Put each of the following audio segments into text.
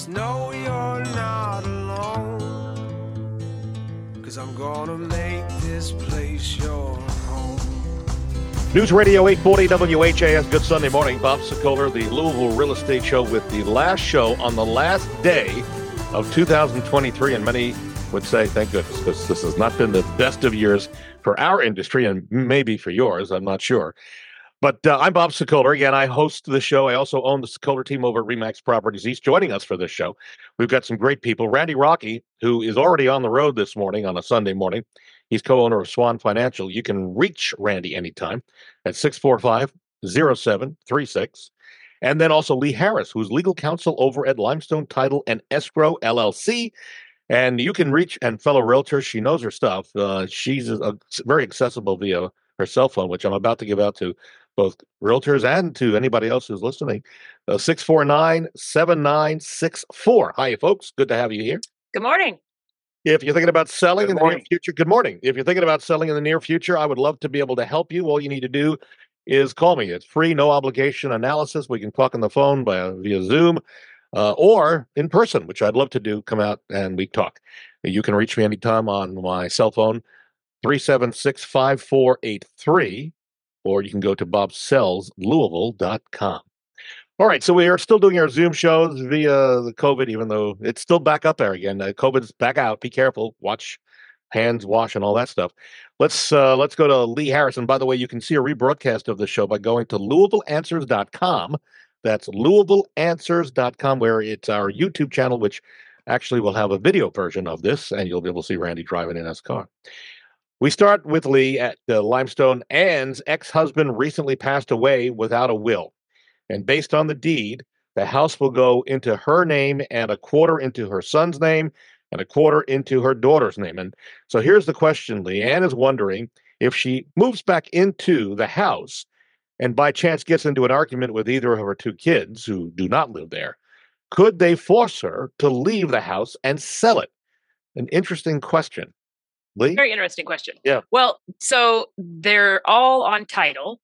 Just know you're not alone. Cause I'm gonna make this place your home. News Radio 840 WHAS. Good Sunday morning. Bob Sokoler, the Louisville Real Estate Show, with the last show on the last day of 2023. And many would say, thank goodness, because this has not been the best of years for our industry and maybe for yours. I'm not sure. But uh, I'm Bob Sokoler. Again, I host the show. I also own the Sokoler team over at Remax Properties East. Joining us for this show, we've got some great people. Randy Rocky, who is already on the road this morning on a Sunday morning. He's co owner of Swan Financial. You can reach Randy anytime at 645 0736. And then also Lee Harris, who's legal counsel over at Limestone Title and Escrow LLC. And you can reach, and fellow realtor, she knows her stuff. Uh, she's uh, very accessible via her cell phone, which I'm about to give out to both realtors and to anybody else who's listening. Uh, 649 7964. Hi, folks. Good to have you here. Good morning. If you're thinking about selling Good in the near future, good morning. If you're thinking about selling in the near future, I would love to be able to help you. All you need to do is call me. It's free, no obligation analysis. We can talk on the phone by, via Zoom uh, or in person, which I'd love to do. Come out and we talk. You can reach me anytime on my cell phone, 376 5483, or you can go to bobsellslouisville.com. All right, so we are still doing our Zoom shows via the COVID, even though it's still back up there again. Uh, COVID's back out. Be careful. Watch hands wash and all that stuff. Let's uh, let's go to Lee Harrison. By the way, you can see a rebroadcast of the show by going to LouisvilleAnswers.com. That's LouisvilleAnswers.com, where it's our YouTube channel, which actually will have a video version of this, and you'll be able to see Randy driving in his car. We start with Lee at the Limestone. Ann's ex-husband recently passed away without a will, and based on the deed, the house will go into her name and a quarter into her son's name and a quarter into her daughter's name. And so here's the question, Lee. Ann is wondering if she moves back into the house and by chance gets into an argument with either of her two kids who do not live there, could they force her to leave the house and sell it? An interesting question. Lee? Very interesting question. Yeah. Well, so they're all on title,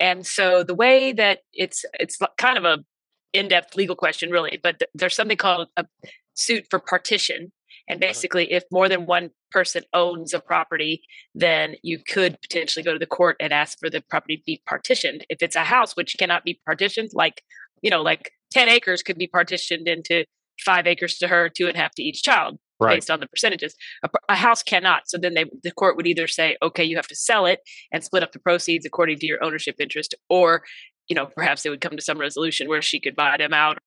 and so the way that it's it's kind of a in-depth legal question, really. But th- there's something called a suit for partition, and uh-huh. basically, if more than one person owns a property, then you could potentially go to the court and ask for the property to be partitioned. If it's a house which cannot be partitioned, like you know, like ten acres could be partitioned into five acres to her, two and a half to each child Right. based on the percentages. A, a house cannot. So then they, the court would either say, okay, you have to sell it and split up the proceeds according to your ownership interest, or you know, perhaps they would come to some resolution where she could buy them out,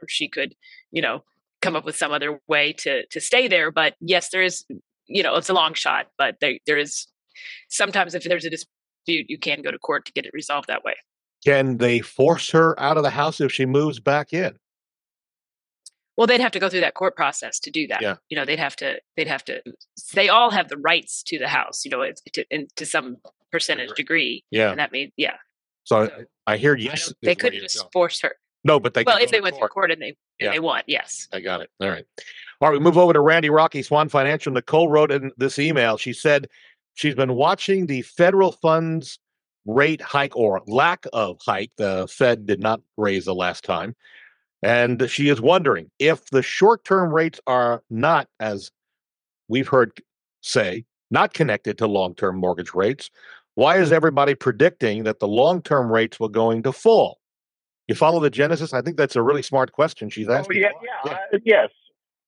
or she could, you know, come up with some other way to to stay there. But yes, there is, you know, it's a long shot, but there there is sometimes if there's a dispute, you can go to court to get it resolved that way. Can they force her out of the house if she moves back in? Well, they'd have to go through that court process to do that. Yeah. You know, they'd have to, they'd have to, they all have the rights to the house, you know, it's to, in, to some percentage degree. Yeah. And that means, yeah. So So, I hear I yes. don't- they couldn't just going. force her. No, but they Well, if they went to court. court and they, Yeah. and they won, yes. I got it. All right. All right. We move over to Randy Rocky, Swan Financial. Nicole wrote in this email. She said she's been watching the federal funds rate hike or lack of hike. The Fed did not raise the last time. And she is wondering if the short term rates are not, as we've heard say, not connected to long term mortgage rates, why is everybody predicting that the long term rates were going to fall? You follow the genesis? I think that's a really smart question she's Oh, asking. yeah, why. yeah, uh, yes,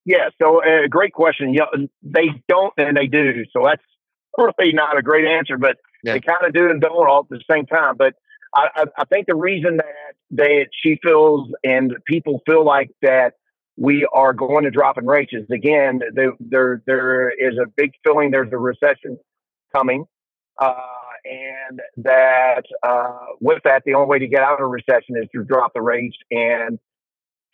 yes. So, uh, great question. Yeah, they don't and they do. So that's really not a great answer, but Yeah. they kind of do and don't all at the same time. But I, I, think the reason that that she feels and people feel like that we are going to drop in rates is again there there there is a big feeling there's a recession coming. Uh, and that uh, with that, the only way to get out of a recession is to drop the rates, and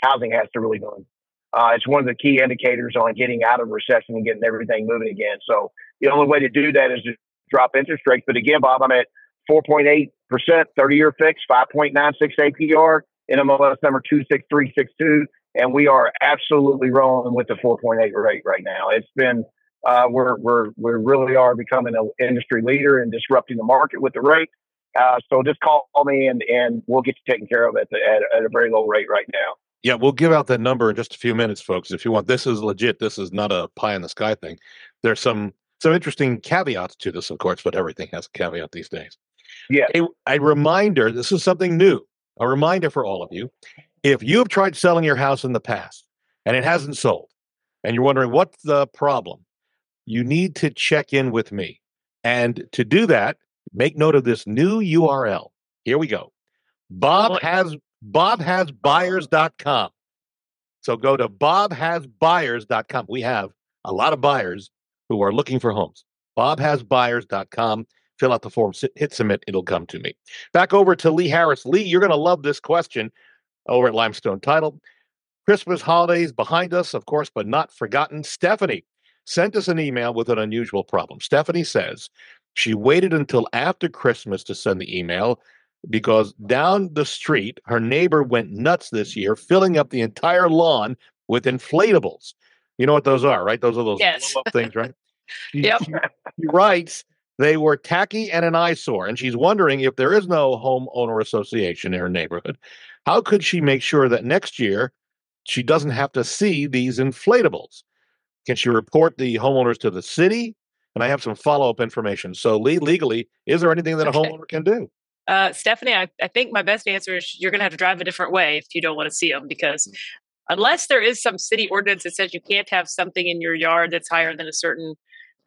housing has to really boom. Uh, it's one of the key indicators on getting out of recession and getting everything moving again. So the only way to do that is to drop interest rates. But again, Bob, I'm at 4.8 percent, 30-year fixed, 5.96 APR, NMLS number 26362, and we are absolutely rolling with the 4.8 rate right now. It's been uh, we're we're we really are becoming an industry leader and disrupting the market with the rate. Uh, so just call me and and we'll get you taken care of at, the, at, at a very low rate right now. Yeah, we'll give out that number in just a few minutes, folks. If you want, this is legit. This is not a pie in the sky thing. There's some some interesting caveats to this, of course, but everything has a caveat these days. Yeah. A, a reminder. This is something new. A reminder for all of you. If you have tried selling your house in the past and it hasn't sold, and you're wondering what's the problem, you need to check in with me. And to do that, make note of this new URL. Here we go. Bob has Bob has bobhasbuyers.com. So go to bobhasbuyers.com. We have a lot of buyers who are looking for homes. bobhasbuyers.com. Fill out the form, hit submit, it'll come to me. Back over to Lee Harris. Lee, you're going to love this question over at Limestone Title. Christmas holidays behind us, of course, but not forgotten. Stephanie sent us an email with an unusual problem. Stephanie says she waited until after Christmas to send the email because down the street, her neighbor went nuts this year, filling up the entire lawn with inflatables. You know what those are, right? Those are those yes. blow up things, right? She, yep. She, she writes they were tacky and an eyesore, and she's wondering if there is no homeowner association in her neighborhood. How could she make sure that next year she doesn't have to see these inflatables? Can she report the homeowners to the city? And I have some follow up information. So, legally, is there anything that a homeowner can do? Uh, Stephanie, I, I, think my best answer is you're going to have to drive a different way if you don't want to see them because mm. unless there is some city ordinance that says you can't have something in your yard that's higher than a certain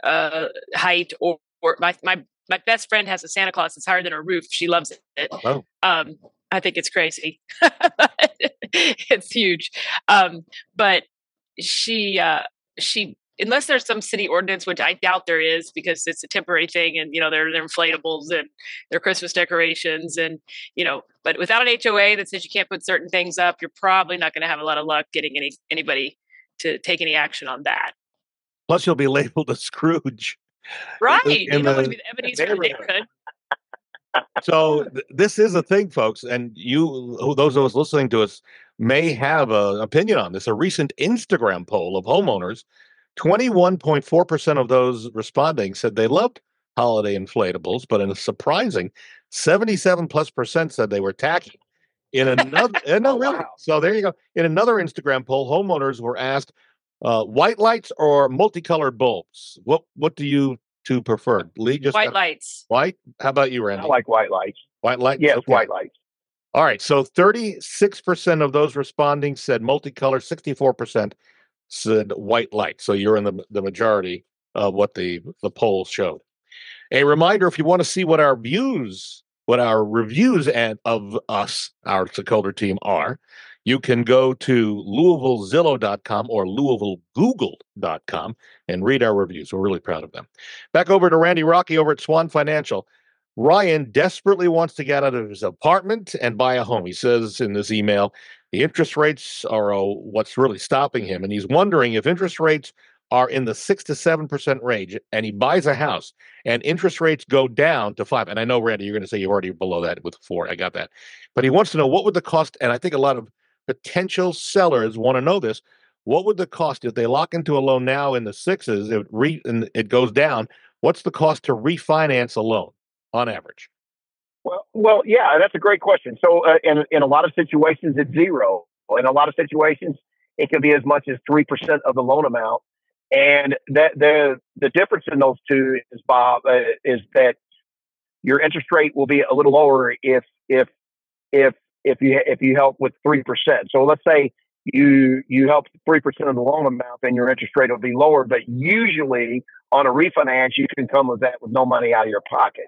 uh, height or, my, my my best friend has a Santa Claus that's higher than her roof. She loves it. Oh. Um, I think it's crazy. it's huge. Um, but she uh, she unless there's some city ordinance, which I doubt there is because it's a temporary thing and, you know, they're, they're inflatables and they're Christmas decorations and, you know, but without an HOA that says you can't put certain things up, you're probably not going to have a lot of luck getting any, anybody to take any action on that. Plus you'll be labeled a Scrooge. Right. In, in you don't the, want to be the Ebenezer neighborhood. so th- this is a thing, folks, and you, those of us listening to us, may have an opinion on this. A recent Instagram poll of homeowners 21.4% of those responding said they loved holiday inflatables, but in a surprising 77 plus percent said they were tacky. In another, eh, no, oh, really. So there you go. In another Instagram poll, homeowners were asked uh, white lights or multicolored bulbs. What what do you two prefer? Lee, just white lights. White. How about you, Randy? I like white lights. White lights. Yes, okay. white lights. All right. So 36% of those responding said multicolor, 64% said white light. So you're in the, the majority of what the, the poll showed. A reminder if you want to see what our views, what our reviews and of us, our Sokoler team are, you can go to LouisvilleZillow.com or LouisvilleGoogle.com and read our reviews. We're really proud of them. Back over to Randy Rocky over at Swan Financial. Ryan desperately wants to get out of his apartment and buy a home. He says in this email, the interest rates are uh, what's really stopping him. And he's wondering if interest rates are in the six to seven percent range and he buys a house and interest rates go down to five. And I know, Randy, you're going to say you're already below that with four. I got that. But he wants to know what would the cost, and I think a lot of potential sellers want to know this. What would the cost if they lock into a loan now in the sixes, it re, and it goes down? What's the cost to refinance a loan on average? Well, well, yeah, that's a great question. So, uh, in in a lot of situations, it's zero. In a lot of situations, it can be as much as three percent of the loan amount. And that the the difference in those two is Bob uh, is that your interest rate will be a little lower if if if if you if you help with three percent. So let's say you you help three percent of the loan amount, then your interest rate will be lower. But usually on a refinance, you can come with that with no money out of your pocket.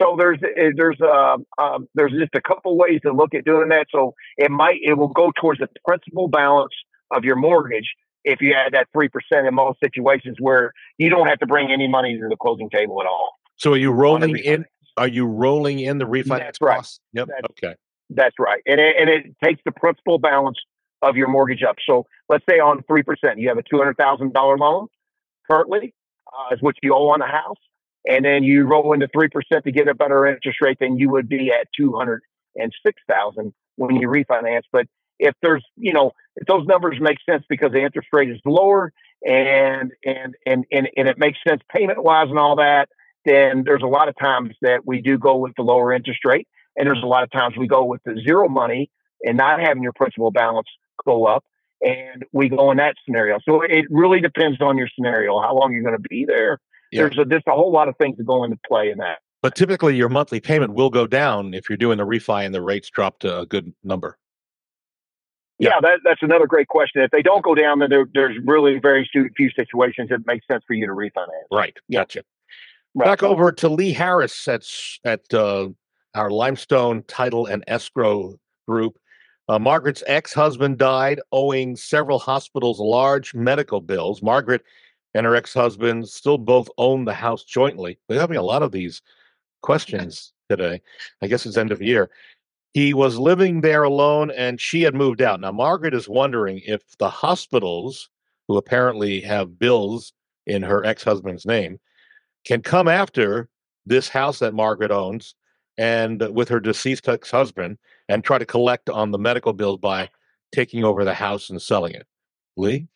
So there's eh, there's uh, um, there's just a couple ways to look at doing that. So it might it will go towards the principal balance of your mortgage if you add that three percent in most situations where you don't have to bring any money to the closing table at all. So are you rolling in? Are you rolling in the refinance That's right. costs? Yep. That's, okay. That's right, and it, and it takes the principal balance of your mortgage up. So let's say on three percent, you have a two hundred thousand dollar loan currently, uh, is what you owe on the house and then you roll into three percent to get a better interest rate than you would be at two hundred and six thousand when you refinance. But if there's you know if those numbers make sense because the interest rate is lower and and and and, and it makes sense payment wise and all that, then there's a lot of times that we do go with the lower interest rate, and there's a lot of times we go with the zero money and not having your principal balance go up, and we go in that scenario. So it really depends on your scenario, how long you're going to be there. Yeah. There's a, there's a whole lot of things that go into play in that. But typically, your monthly payment will go down if you're doing the refi and the rates drop to a good number. Yeah, yeah that, that's another great question. If they don't go down, then there, there's really very few situations that make sense for you to refinance. Right. Gotcha. Right. Back over to Lee Harris at at uh, our Limestone Title and Escrow Group. Uh, Margaret's ex-husband died, owing several hospitals large medical bills. Margaret and her ex-husband still both own the house jointly. They're having a lot of these questions today. I guess it's end of year. He was living there alone and she had moved out. Now, Margaret is wondering if the hospitals, who apparently have bills in her ex husband's name, can come after this house that Margaret owns and with her deceased ex husband and try to collect on the medical bills by taking over the house and selling it. Lee?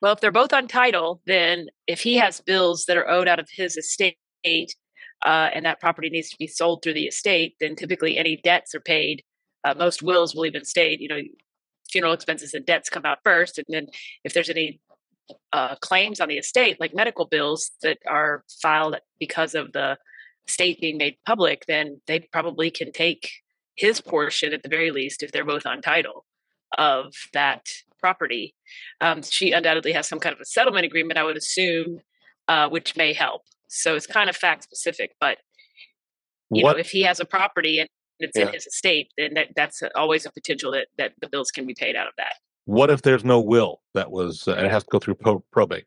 Well, if they're both on title, then if he has bills that are owed out of his estate, uh, and that property needs to be sold through the estate, then typically any debts are paid. Uh, most wills will even state, you know, funeral expenses and debts come out first, and then if there's any uh, claims on the estate, like medical bills that are filed because of the estate being made public, then they probably can take his portion at the very least if they're both on title of that property. Um, she undoubtedly has some kind of a settlement agreement, I would assume, uh, which may help. So it's kind of fact specific, but you what? know, if he has a property and it's yeah. in his estate, then that, that's always a potential that that the bills can be paid out of that. What if there's no will that was uh, it has to go through pro- probate?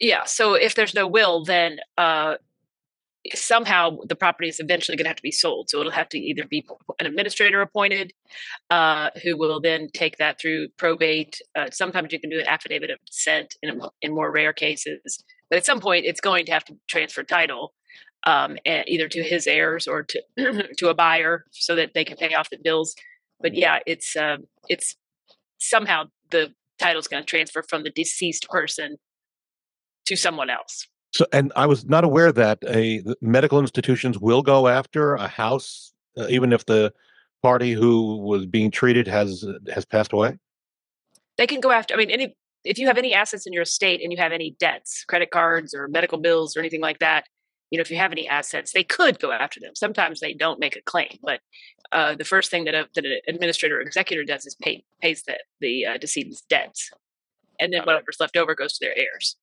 Yeah, so if there's no will, then uh, somehow the property is eventually going to have to be sold. So it'll have to either be an administrator appointed, uh, who will then take that through probate. Uh, sometimes you can do an affidavit of descent in, in more rare cases. But at some point, it's going to have to transfer title um, either to his heirs or to to a buyer so that they can pay off the bills. But yeah, it's uh, it's somehow the title is going to transfer from the deceased person to someone else. So, and I was not aware that a medical institutions will go after a house, uh, even if the party who was being treated has has passed away. They can go after. I mean, any if you have any assets in your estate and you have any debts, credit cards or medical bills or anything like that, you know, if you have any assets, they could go after them. Sometimes they don't make a claim, but uh, the first thing that, a, that an administrator or executor does is pay pays the the uh, decedent's debts, and then whatever's left over goes to their heirs.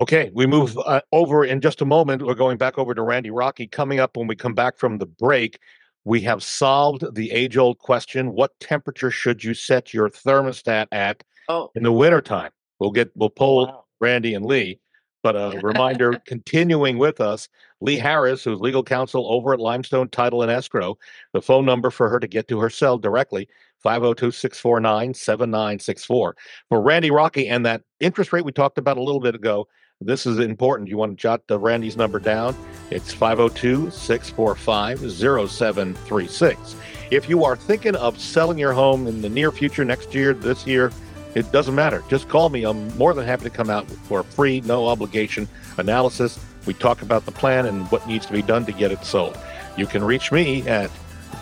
Okay, we move uh, over in just a moment. We're going back over to Randy Rocky. Coming up when we come back from the break, we have solved the age old question what temperature should you set your thermostat at Oh. In the wintertime, we'll get we'll pull wow. Randy and Lee. But a reminder, continuing with us, Lee Harris, who's legal counsel over at Limestone Title and Escrow. The phone number for her to get to her cell directly, 502-649-7964. For Randy Rocky and that interest rate we talked about a little bit ago, this is important. You want to jot the Randy's number down. It's 502-645-0736. If you are thinking of selling your home in the near future, next year, this year, it doesn't matter. Just call me. I'm more than happy to come out for a free, no obligation analysis. We talk about the plan and what needs to be done to get it sold. You can reach me at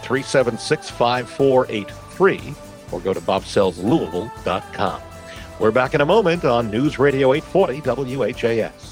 376 5483 or go to bobsellslouisville.com. We're back in a moment on News Radio 840 WHAS.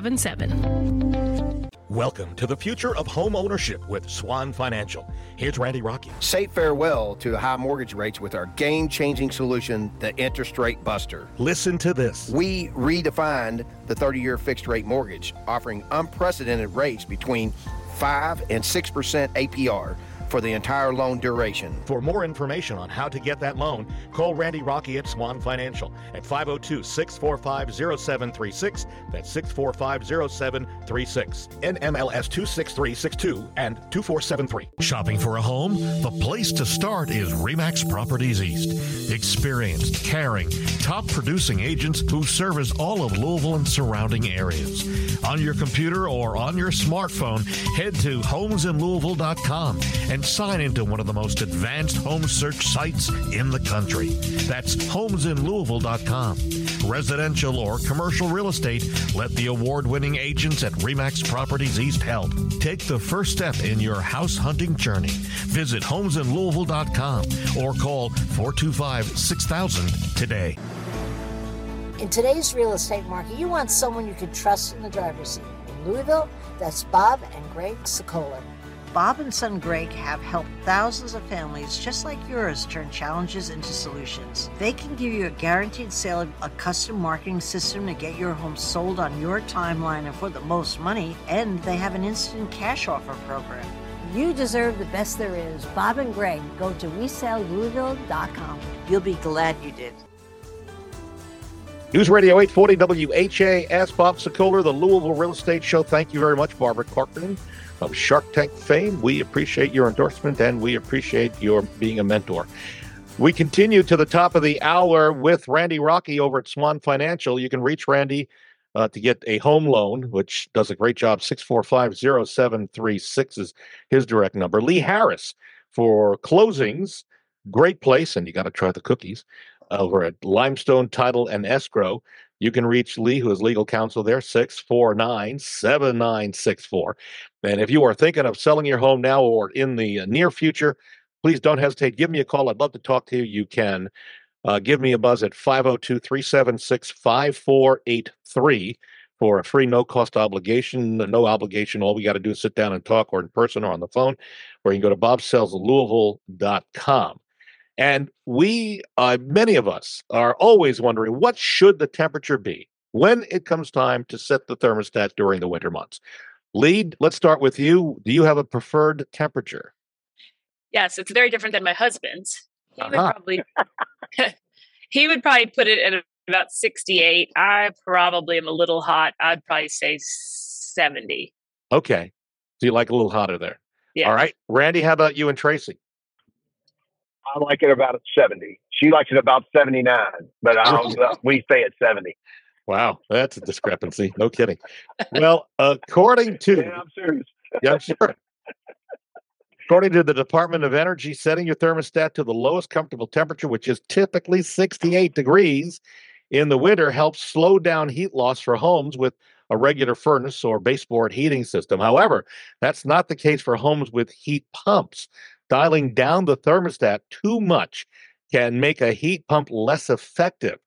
877. Welcome to the future of home ownership with Swan Financial. Here's Randy Rocky. Say farewell to high mortgage rates with our game changing solution, the Interest Rate Buster. Listen to this. We redefined the 30 year fixed rate mortgage, offering unprecedented rates between 5 and 6% APR for the entire loan duration. For more information on how to get that loan, call Randy Rocky at Swan Financial at 502 645 0736. That's 645 0736. NMLS 26362 and 2473. Shopping for a home? The place to start is REMAX Properties East. Experienced, caring, top producing agents who service all of Louisville and surrounding areas. On your computer or on your smartphone, head to homesinlouisville.com and sign into one of the most advanced home search sites in the country. That's homesinlouisville.com. Residential or commercial real estate, let the award winning agents at REMAX Properties East help. Take the first step in your house hunting journey. Visit homesinlouisville.com or call 425 6000 today. In today's real estate market, you want someone you can trust in the driver's seat. In Louisville, that's Bob and Greg Sokoler. Bob and Son Greg have helped thousands of families just like yours turn challenges into solutions. They can give you a guaranteed sale, of a custom marketing system to get your home sold on your timeline and for the most money, and they have an instant cash offer program. You deserve the best there is. Bob and Greg, go to WeSellLouisville.com. You'll be glad you did. News Radio 840 WHAS, Bob Sokoler, the Louisville Real Estate Show. Thank you very much, Barbara Corcoran of Shark Tank fame. We appreciate your endorsement and we appreciate your being a mentor. We continue to the top of the hour with Randy Rocky over at Swan Financial. You can reach Randy uh, to get a home loan, which does a great job. 645 0736 is his direct number. Lee Harris for closings. Great place, and you got to try the cookies over at Limestone Title and Escrow. You can reach Lee, who is legal counsel there, 649 7964. And if you are thinking of selling your home now or in the uh, near future, please don't hesitate. Give me a call. I'd love to talk to you. You can uh, give me a buzz at 502 376 5483 for a free no cost obligation, no obligation. All we got to do is sit down and talk or in person or on the phone, or you can go to bobsellslouisville.com. And we, uh, many of us, are always wondering what should the temperature be when it comes time to set the thermostat during the winter months. Lee, let's start with you. Do you have a preferred temperature? Yes, it's very different than my husband's. He Uh-huh. probably he would probably put it at about 68. I probably am a little hot. I'd probably say 70. Okay. So you like a little hotter there. Yeah. All right. Randy, how about you and Tracy? I like it about at 70. She likes it about 79, but I'll, uh, we stay at 70. Wow, that's a discrepancy. No kidding. Well, according to Yeah, I'm serious. Yeah, I'm sure. According to the Department of Energy, setting your thermostat to the lowest comfortable temperature, which is typically 68 degrees in the winter, helps slow down heat loss for homes with a regular furnace or baseboard heating system. However, that's not the case for homes with heat pumps. Dialing down the thermostat too much can make a heat pump less effective.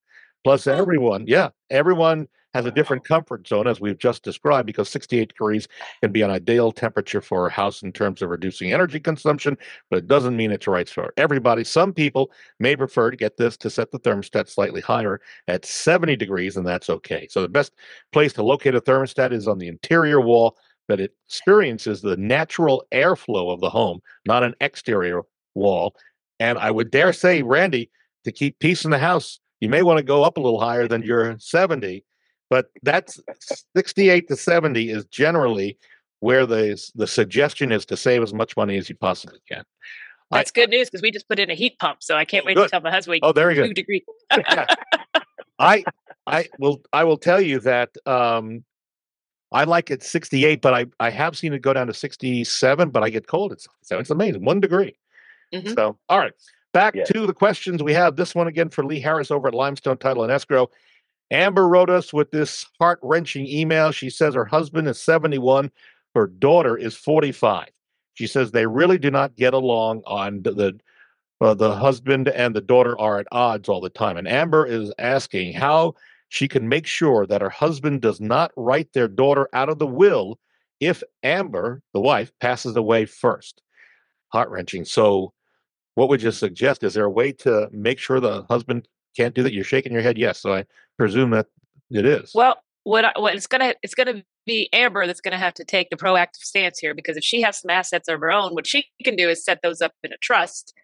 Plus, everyone, yeah, everyone has a different comfort zone, as we've just described, because 68 degrees can be an ideal temperature for a house in terms of reducing energy consumption, but it doesn't mean it's right for everybody. Some people may prefer to get this to set the thermostat slightly higher at 70 degrees, and that's okay. So, the best place to locate a thermostat is on the interior wall that it experiences the natural airflow of the home, not an exterior wall. And I would dare say, Randy, to keep peace in the house, you may want to go up a little higher than your 70 but that's 68 to 70 is generally where the the suggestion is to save as much money as you possibly can. I- That's good news because we just put in a heat pump. So I can't wait good. to tell my husband Oh, very two good. degrees. I I will I will tell you that um I like it 68, but I I have seen it go down to 67, but I get cold. It's so it's amazing. One degree. Mhm. So all right. Back Yeah. to the questions we have. This one again for Lee Harris over at Limestone Title and Escrow. Amber wrote us with this heart wrenching email. She says her husband is 71, her daughter is 45. She says they really do not get along on the, uh, the husband and the daughter are at odds all the time. And Amber is asking how she can make sure that her husband does not write their daughter out of the will if Amber, the wife, passes away first. Heart wrenching. So, what would you suggest? Is there a way to make sure the husband can't do that? You're shaking your head. Yes. So I presume that it is. Well, what I, what it's gonna it's gonna be Amber that's going to have to take the proactive stance here because if she has some assets of her own, what she can do is set those up in a trust.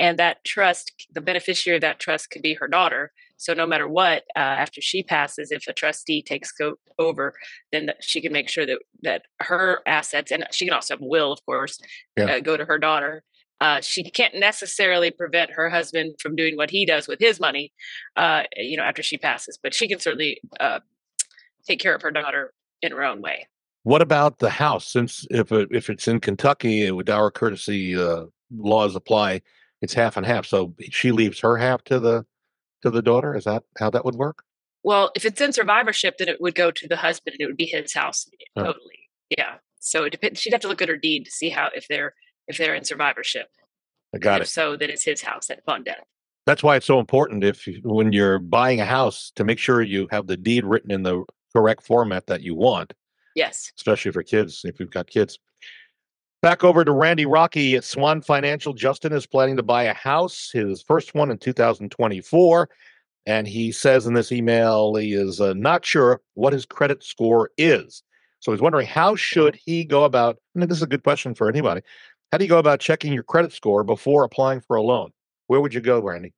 And that trust, the beneficiary of that trust could be her daughter. So no matter what, uh, after she passes, if a trustee takes go over, then she can make sure that that her assets, and she can also have a will, of course, yeah. uh, go to her daughter. Uh, she can't necessarily prevent her husband from doing what he does with his money, uh, you know, after she passes. But she can certainly uh, take care of her daughter in her own way. What about the house? Since if it, if it's in Kentucky with our curtesy uh, laws apply, it's half and half. So she leaves her half to the to the daughter. Is that how that would work? Well, if it's in survivorship, then it would go to the husband, and it would be his house oh. totally. Yeah. So it depends. She'd have to look at her deed to see how if they're if they're in survivorship. I got it. So that it's his house at upon death. That's why it's so important if when you're buying a house to make sure you have the deed written in the correct format that you want. Yes. Especially for kids, if you've got kids. Back over to Randy Rocky at Swan Financial. Justin is planning to buy a house, his first one in 2024. And he says in this email he is uh, not sure what his credit score is. So he's wondering how should he go about, and this is a good question for anybody. How do you go about checking your credit score before applying for a loan? Where would you go, Randy?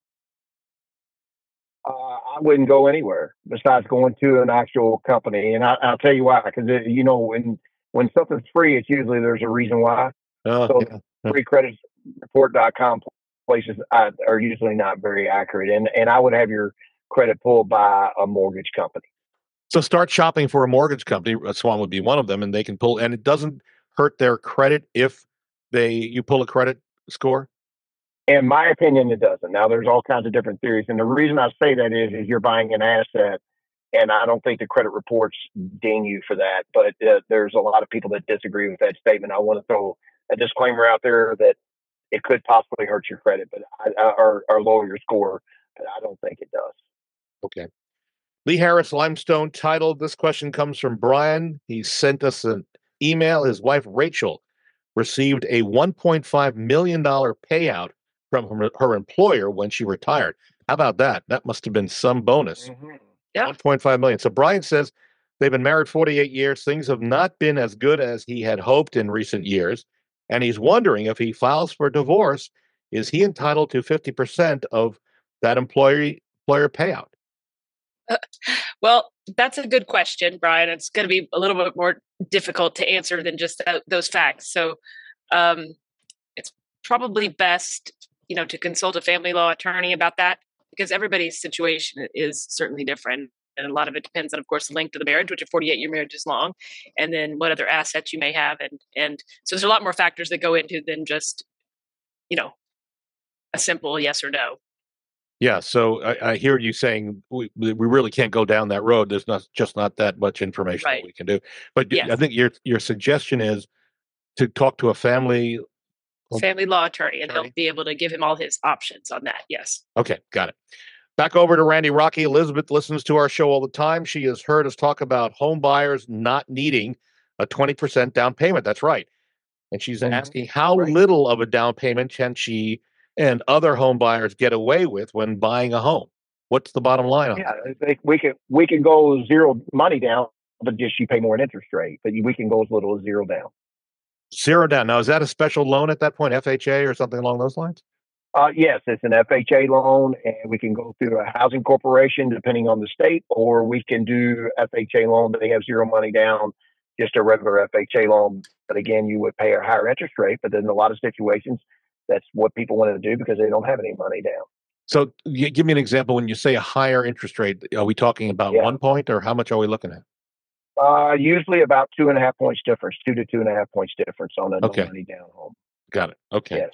Uh, I wouldn't go anywhere besides going to an actual company. And I, will tell you why, because uh, you know when when something's free, it's usually there's a reason why. Oh, so yeah. freecreditreport.com places are usually not very accurate, and and I would have your credit pulled by a mortgage company. So start shopping for a mortgage company. Swan would be one of them, and they can pull. And it doesn't hurt their credit if they you pull a credit score. In my opinion, it doesn't. Now, there's all kinds of different theories, and the reason I say that is, is you're buying an asset, and I don't think the credit reports ding you for that. But uh, there's a lot of people that disagree with that statement. I want to throw a disclaimer out there that it could possibly hurt your credit, but I, I, or, or lower your score. But I don't think it does. Okay. Lee Harris Limestone titled this question comes from Brian. He sent us an email. His wife Rachel received a $1.5 million payout from her, her employer when she retired. How about that? That must have been some bonus. Mm-hmm. Yeah. 1.5 million. So Brian says they've been married 48 years. Things have not been as good as he had hoped in recent years. And he's wondering if he files for divorce, is he entitled to 50% of that employee employer payout? Uh, well, that's a good question, Brian. It's going to be a little bit more difficult to answer than just those facts. So um, it's probably best you know to consult a family law attorney about that because everybody's situation is certainly different and a lot of it depends on of course the length of the marriage which a 48 year marriage is long and then what other assets you may have and and so there's a lot more factors that go into than just you know a simple yes or no yeah so i, I hear you saying we, we really can't go down that road there's not just not that much information right. that we can do but yes. i think your your suggestion is to talk to a family family law attorney, and attorney. they'll be able to give him all his options on that. Yes. Okay, got it. Back over to Randy Rocky. Elizabeth listens to our show all the time. She has heard us talk about home buyers not needing a 20% down payment. That's right. And she's asking how right. little of a down payment can she and other home buyers get away with when buying a home? What's the bottom line? on yeah, we can we can go zero money down, but just you pay more in interest rate. But we can go as little as zero down. Zero down. Now, is that a special loan at that point, FHA or something along those lines? Uh, yes, it's an FHA loan, and we can go through a housing corporation depending on the state, or we can do FHA loan, but they have zero money down, just a regular FHA loan. But again, you would pay a higher interest rate. But in a lot of situations, that's what people want to do because they don't have any money down. So, give me an example. When you say a higher interest rate, are we talking about yeah. one point, or how much are we looking at? Uh, usually about two and a half points difference, two to two and a half points difference on a okay. money down home. Got it. Okay. Yes.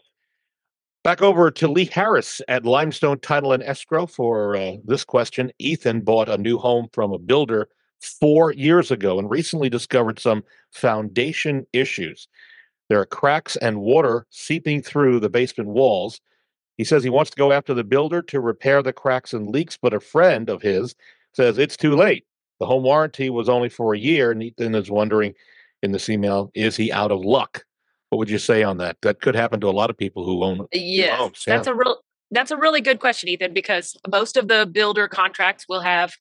Back over to Lee Harris at Limestone Title and Escrow for uh, this question. Ethan bought a new home from a builder four years ago and recently discovered some foundation issues. There are cracks and water seeping through the basement walls. He says he wants to go after the builder to repair the cracks and leaks, but a friend of his says it's too late. The home warranty was only for a year, and Ethan is wondering in this email, is he out of luck? What would you say on that? That could happen to a lot of people who own yes, homes. That's yeah. a real that's a really good question, Ethan, because most of the builder contracts will have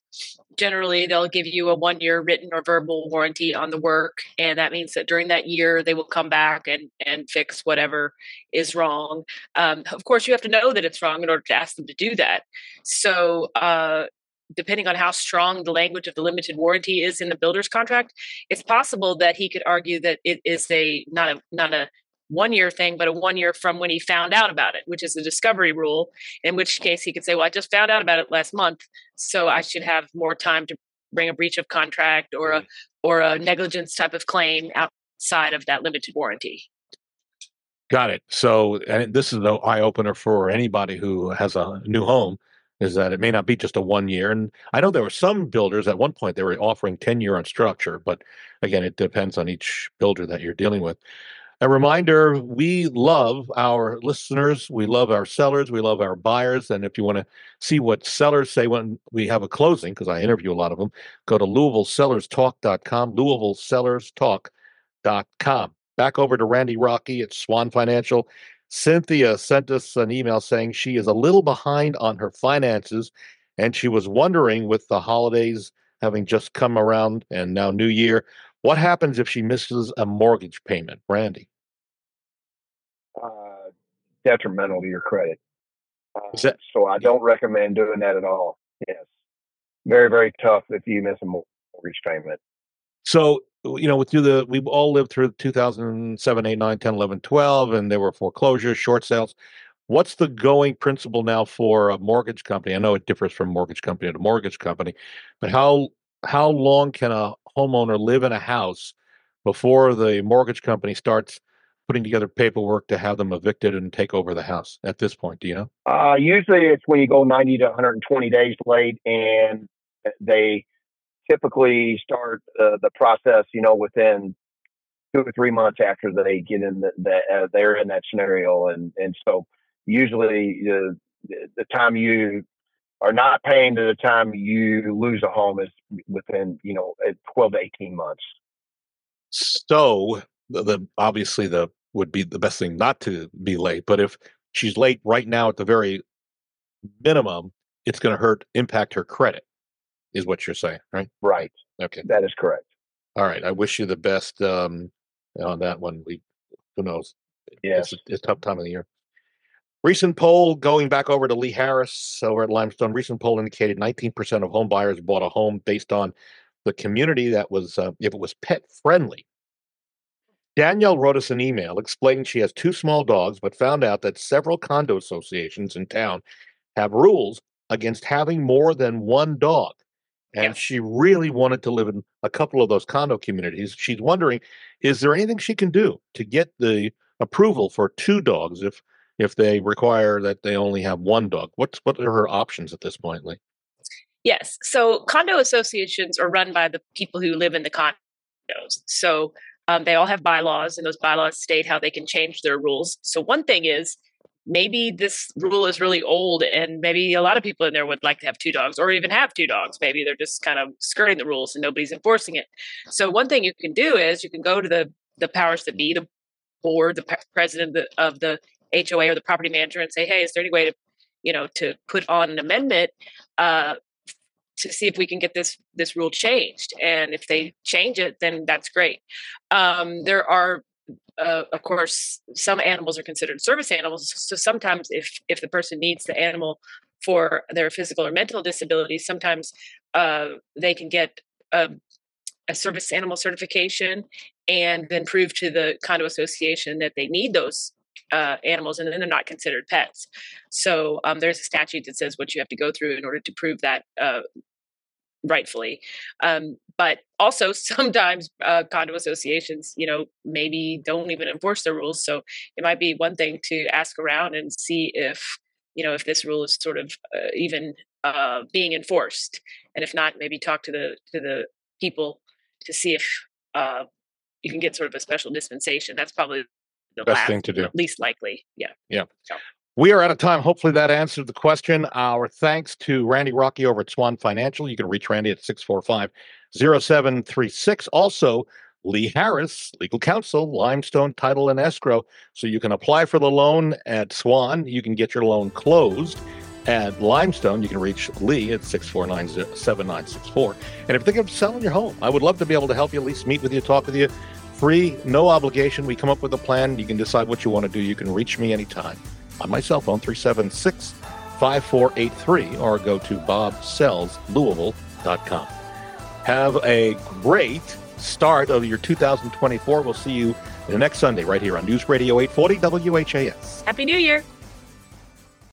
generally they'll give you a one year written or verbal warranty on the work and that means that during that year they will come back and and fix whatever is wrong. Um, of course you have to know that it's wrong in order to ask them to do that. So uh, depending on how strong the language of the limited warranty is in the builder's contract it's possible that he could argue that it is a not a not a one year thing, but a one year from when he found out about it, which is a discovery rule, in which case he could say, Well, I just found out about it last month, so I should have more time to bring a breach of contract or a or a negligence type of claim outside of that limited warranty. Got it. So, and this is the eye opener for anybody who has a new home is that it may not be just a one year. And I know there were some builders at one point they were offering 10 year on structure, but again, it depends on each builder that you're dealing with. A reminder we love our listeners, we love our sellers, we love our buyers. And if you want to see what sellers say when we have a closing, because I interview a lot of them, go to LouisvilleSellersTalk.com, LouisvilleSellersTalk.com. Back over to Randy Rocky at Swan Financial. Cynthia sent us an email saying she is a little behind on her finances and she was wondering with the holidays having just come around and now New Year, what happens if she misses a mortgage payment, Randy? Uh, detrimental to your credit. Uh, that, so I don't recommend doing that at all. Yes, very very tough if you miss a mortgage payment. So you know, through the we all lived through 2007, 8, 9, 10, 11, 12, and there were foreclosures, short sales. What's the going principle now for a mortgage company? I know it differs from mortgage company to mortgage company, but how how long can a homeowner live in a house before the mortgage company starts putting together paperwork to have them evicted and take over the house at this point do you know? Uh, usually it's when you go 90 to 120 days late and they typically start uh, the process you know within two or three months after they get in the, the uh, they're in that scenario and and so usually the the time you are not paying to the time you lose a home is within you know 12 to 18 months. So the, the obviously the would be the best thing not to be late but if she's late right now at the very minimum it's going to hurt impact her credit is what you're saying right? Right. Okay. That is correct. All right. I wish you the best um on that one. We who knows? Yes. it's, it's a tough time of the year Recent poll going back over to Lee Harris over at Limestone. Recent poll indicated 19% of home buyers bought a home based on the community that was, uh, if it was pet friendly. Danielle wrote us an email explaining she has two small dogs, but found out that several condo associations in town have rules against having more than one dog. And yeah. she really wanted to live in a couple of those condo communities. She's wondering, is there anything she can do to get the approval for two dogs if if they require that they only have one dog? What's what are her options at this point, Lee? Yes. So condo associations are run by the people who live in the condos. So um, they all have bylaws, and those bylaws state how they can change their rules. So one thing is maybe this rule is really old, and maybe a lot of people in there would like to have two dogs, or even have two dogs. Maybe they're just kind of skirting the rules and nobody's enforcing it. So one thing you can do is you can go to the the powers that be, the board, the president of the HOA or the property manager and say, hey, is there any way to, you know, to put on an amendment uh, to see if we can get this this rule changed? And if they change it, then that's great. Um, there are uh, of course, some animals are considered service animals. So sometimes, if if the person needs the animal for their physical or mental disability, sometimes uh, they can get a, a, service animal certification and then prove to the condo association that they need those uh, animals and then they're not considered pets. So um, there's a statute that says what you have to go through in order to prove that uh, rightfully. Um, but also sometimes uh, condo associations, you know, maybe don't even enforce the rules. So it might be one thing to ask around and see if, you know, if this rule is sort of uh, even uh, being enforced, and if not, maybe talk to the to the people to see if uh, you can get sort of a special dispensation. That's probably the best last, thing to do. Least likely, yeah. Yeah. So. We are out of time. Hopefully that answered the question. Our thanks to Randy Rocky over at Swan Financial. You can reach Randy at 645 0736. Also, Lee Harris, legal counsel, Limestone Title and Escrow. So you can apply for the loan at Swan. You can get your loan closed. at Limestone, you can reach Lee at 649-7964. And if you're thinking of selling your home, I would love to be able to help you, at least meet with you, talk with you. Free, no obligation. We come up with a plan. You can decide what you want to do. You can reach me anytime on my cell phone, 376 5483, or go to bobsellslouisville.com. Have a great start of your 2024. We'll see you the next Sunday right here on News Radio 840 WHAS. Happy New Year.